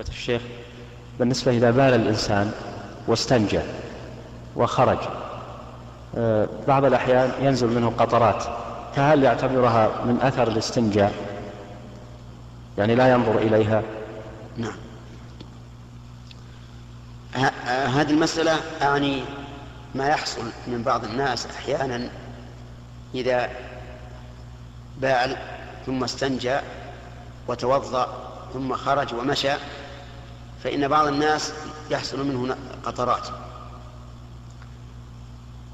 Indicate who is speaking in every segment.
Speaker 1: الشيخ بالنسبة إذا بال الإنسان واستنجى وخرج. آه، بعض الأحيان ينزل منه قطرات. فهل يعتبرها من أثر الاستنجاء؟ يعني لا ينظر إليها؟
Speaker 2: نعم. هذه المسألة أعني ما يحصل من بعض الناس أحيانا إذا بال ثم استنجى وتوضأ ثم خرج ومشى فإن بعض الناس يحصل منه قطرات.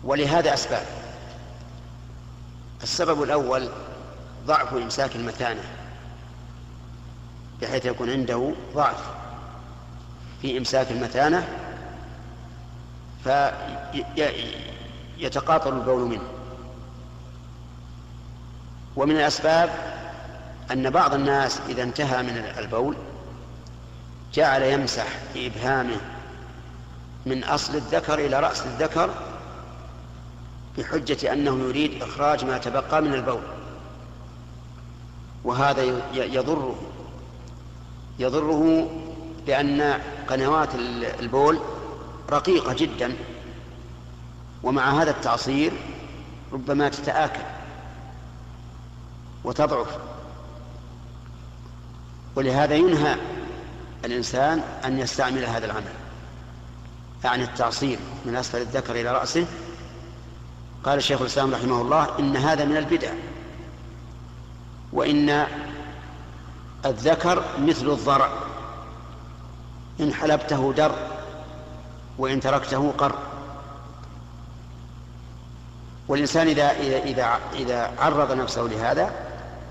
Speaker 2: ولهذا أسباب. السبب الأول ضعف إمساك المثانة بحيث يكون عنده ضعف في إمساك المثانة فيتقاطر البول منه. ومن الأسباب أن بعض الناس إذا انتهى من البول جعل يمسح بإبهامه من أصل الذكر إلى رأس الذكر بحجة أنه يريد إخراج ما تبقى من البول. وهذا يضره. يضره لأن قنوات البول رقيقة جدا ومع هذا التعصير ربما تتآكل وتضعف. ولهذا ينهى الإنسان أن يستعمل هذا العمل. يعني التعصير من أسفل الذكر إلى رأسه. قال الشيخ الإسلام رحمه الله إن هذا من البدع. وإن الذكر مثل الضرع. إن حلبته در وإن تركته قر. والإنسان إذا إذا إذا إذا عرض نفسه لهذا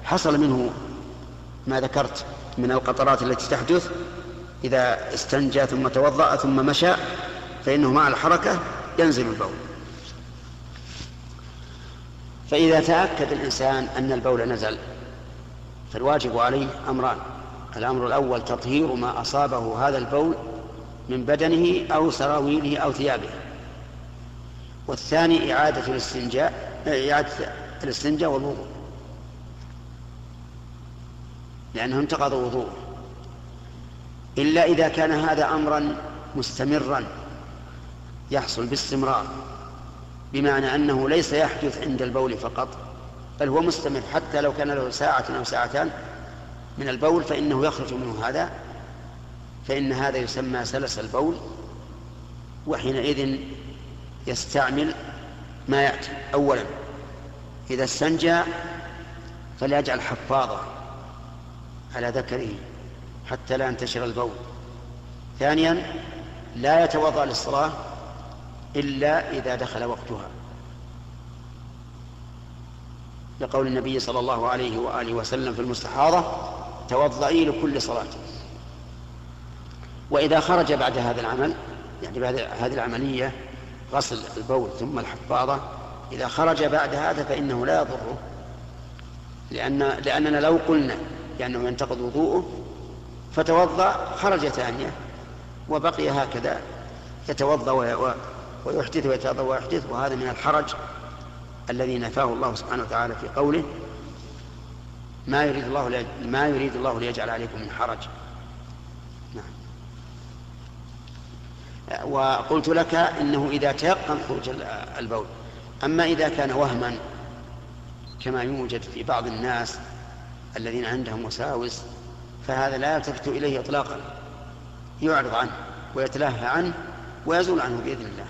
Speaker 2: حصل منه ما ذكرت من القطرات التي تحدث إذا استنجى ثم توضأ ثم مشى فإنه مع الحركة ينزل البول. فإذا تأكد الإنسان أن البول نزل فالواجب عليه أمران. الأمر الأول تطهير ما أصابه هذا البول من بدنه أو سراويله أو ثيابه. والثاني إعادة الاستنجاء إعادة الاستنجاء والوضوء لأنه انتقض وضوءه. إلا إذا كان هذا أمرا مستمرا يحصل باستمرار بمعنى أنه ليس يحدث عند البول فقط بل هو مستمر حتى لو كان له ساعة أو ساعتان من البول فإنه يخرج منه هذا فإن هذا يسمى سلس البول وحينئذ يستعمل ما يأتي. أولا إذا استنجى فليجعل حفاظة على ذكره. حتى لا ينتشر البول. ثانيا لا يتوضأ للصلاة إلا إذا دخل وقتها. لقول النبي صلى الله عليه وآله وسلم في المستحاضة توضئي لكل صلاة. وإذا خرج بعد هذا العمل يعني بعد هذه العملية غسل البول ثم الحفاضة إذا خرج بعد هذا فإنه لا يضره. لأن لأننا لو قلنا لأنه ينتقض وضوءه فتوضأ خرج ثانية وبقي هكذا يتوضأ ويحدث ويتوضأ ويحدث وهذا من الحرج الذي نفاه الله سبحانه وتعالى في قوله ما يريد الله ما يريد الله ليجعل عليكم من حرج. نعم. وقلت لك إنه إذا تيقن خروج البول. أما إذا كان وهما كما يوجد في بعض الناس الذين عندهم وساوس فهذا لا يلتفت إليه إطلاقا. يعرض عنه ويتلهى عنه ويزول عنه بإذن الله.